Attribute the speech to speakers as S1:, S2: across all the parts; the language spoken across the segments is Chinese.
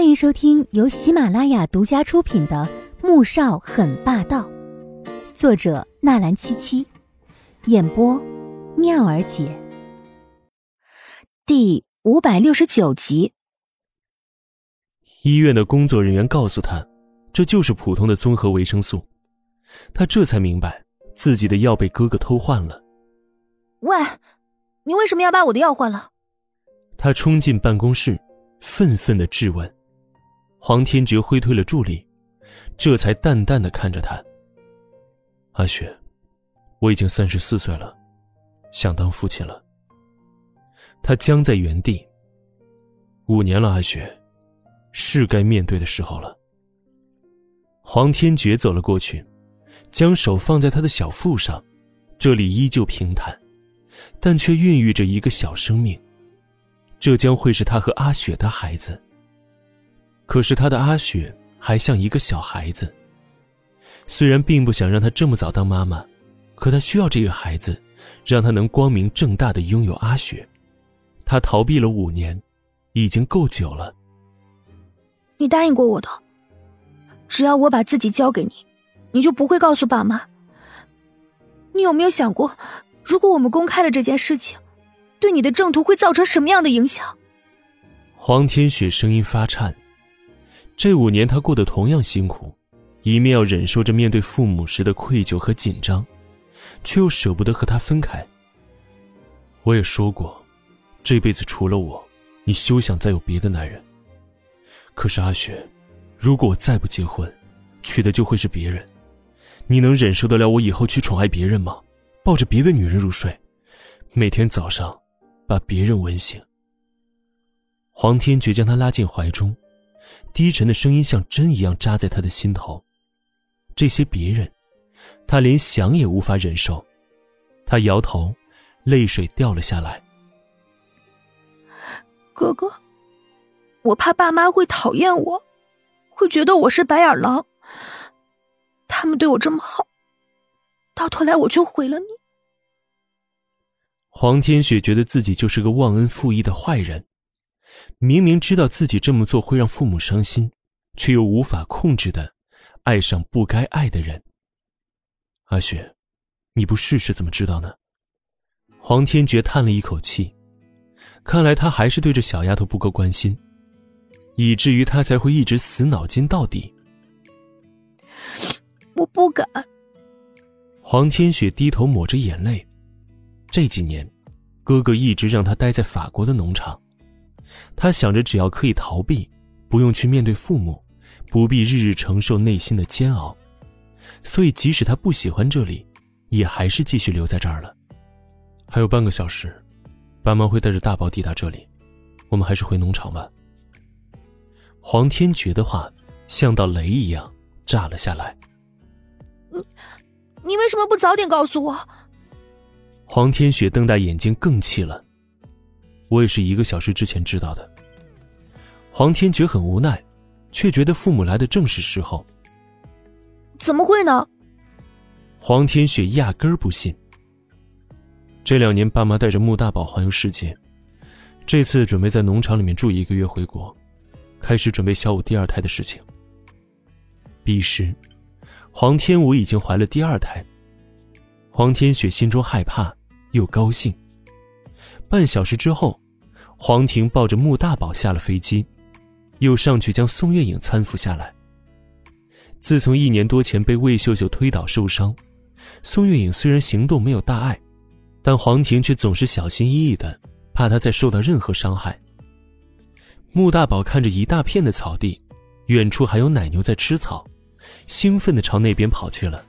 S1: 欢迎收听由喜马拉雅独家出品的《穆少很霸道》，作者纳兰七七，演播妙儿姐。第五百六十九集。
S2: 医院的工作人员告诉他，这就是普通的综合维生素。他这才明白自己的药被哥哥偷换了。
S3: 喂，你为什么要把我的药换了？
S2: 他冲进办公室，愤愤的质问。黄天觉挥退了助理，这才淡淡的看着他。阿雪，我已经三十四岁了，想当父亲了。他僵在原地。五年了，阿雪，是该面对的时候了。黄天觉走了过去，将手放在他的小腹上，这里依旧平坦，但却孕育着一个小生命。这将会是他和阿雪的孩子。可是他的阿雪还像一个小孩子。虽然并不想让他这么早当妈妈，可他需要这个孩子，让他能光明正大的拥有阿雪。他逃避了五年，已经够久了。
S3: 你答应过我的，只要我把自己交给你，你就不会告诉爸妈。你有没有想过，如果我们公开了这件事情，对你的正途会造成什么样的影响？
S2: 黄天雪声音发颤。这五年，他过得同样辛苦，一面要忍受着面对父母时的愧疚和紧张，却又舍不得和他分开。我也说过，这辈子除了我，你休想再有别的男人。可是阿雪，如果我再不结婚，娶的就会是别人，你能忍受得了我以后去宠爱别人吗？抱着别的女人入睡，每天早上把别人吻醒。黄天觉将她拉进怀中。低沉的声音像针一样扎在他的心头。这些别人，他连想也无法忍受。他摇头，泪水掉了下来。
S3: 哥哥，我怕爸妈会讨厌我，会觉得我是白眼狼。他们对我这么好，到头来我却毁了你。
S2: 黄天雪觉得自己就是个忘恩负义的坏人。明明知道自己这么做会让父母伤心，却又无法控制的爱上不该爱的人。阿雪，你不试试怎么知道呢？黄天觉叹了一口气，看来他还是对这小丫头不够关心，以至于他才会一直死脑筋到底。
S3: 我不敢。
S2: 黄天雪低头抹着眼泪，这几年，哥哥一直让他待在法国的农场。他想着，只要可以逃避，不用去面对父母，不必日日承受内心的煎熬，所以即使他不喜欢这里，也还是继续留在这儿了。还有半个小时，爸妈会带着大宝抵达这里，我们还是回农场吧。黄天觉的话像道雷一样炸了下来。
S3: 你，你为什么不早点告诉我？
S2: 黄天雪瞪大眼睛，更气了。我也是一个小时之前知道的。黄天觉很无奈，却觉得父母来的正是时候。
S3: 怎么会呢？
S2: 黄天雪压根儿不信。这两年，爸妈带着穆大宝环游世界，这次准备在农场里面住一个月回国，开始准备小五第二胎的事情。彼时，黄天武已经怀了第二胎。黄天雪心中害怕又高兴。半小时之后，黄婷抱着穆大宝下了飞机，又上去将宋月影搀扶下来。自从一年多前被魏秀秀推倒受伤，宋月影虽然行动没有大碍，但黄婷却总是小心翼翼的，怕她再受到任何伤害。穆大宝看着一大片的草地，远处还有奶牛在吃草，兴奋的朝那边跑去了。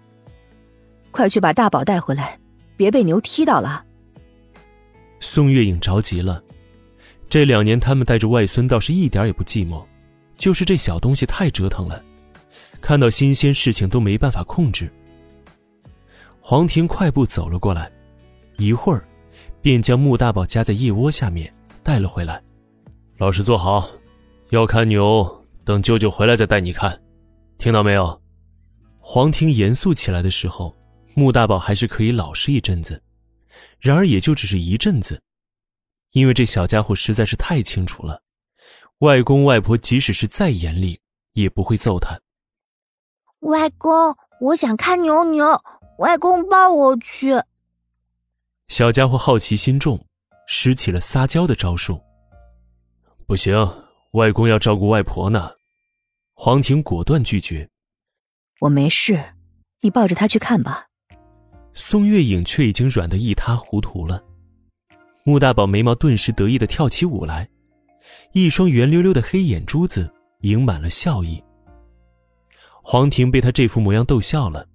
S1: 快去把大宝带回来，别被牛踢到了。
S2: 宋月影着急了，这两年他们带着外孙倒是一点也不寂寞，就是这小东西太折腾了，看到新鲜事情都没办法控制。黄婷快步走了过来，一会儿，便将穆大宝夹在腋窝下面带了回来。老实坐好，要看牛，等舅舅回来再带你看，听到没有？黄婷严肃起来的时候，穆大宝还是可以老实一阵子。然而，也就只是一阵子，因为这小家伙实在是太清楚了，外公外婆即使是再严厉，也不会揍他。
S3: 外公，我想看牛牛，外公抱我去。
S2: 小家伙好奇心重，使起了撒娇的招数。不行，外公要照顾外婆呢。黄婷果断拒绝。
S1: 我没事，你抱着他去看吧。
S2: 宋月影却已经软得一塌糊涂了。穆大宝眉毛顿时得意的跳起舞来，一双圆溜溜的黑眼珠子盈满了笑意。黄婷被他这副模样逗笑了，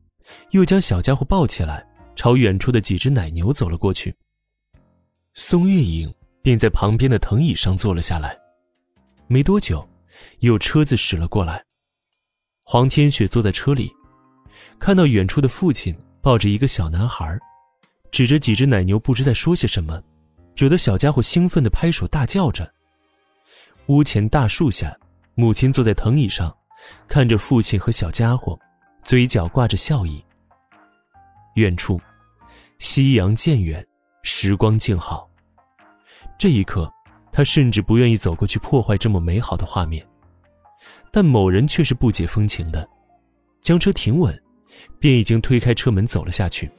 S2: 又将小家伙抱起来，朝远处的几只奶牛走了过去。宋月影便在旁边的藤椅上坐了下来。没多久，有车子驶了过来，黄天雪坐在车里，看到远处的父亲抱着一个小男孩，指着几只奶牛，不知在说些什么。惹得小家伙兴奋的拍手大叫着。屋前大树下，母亲坐在藤椅上，看着父亲和小家伙，嘴角挂着笑意。远处，夕阳渐远，时光静好。这一刻，他甚至不愿意走过去破坏这么美好的画面，但某人却是不解风情的，将车停稳，便已经推开车门走了下去，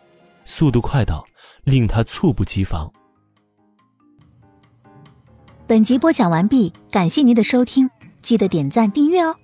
S2: 速度快到令他猝不及防。
S1: 本集播讲完毕，感谢您的收听，记得点赞订阅哦。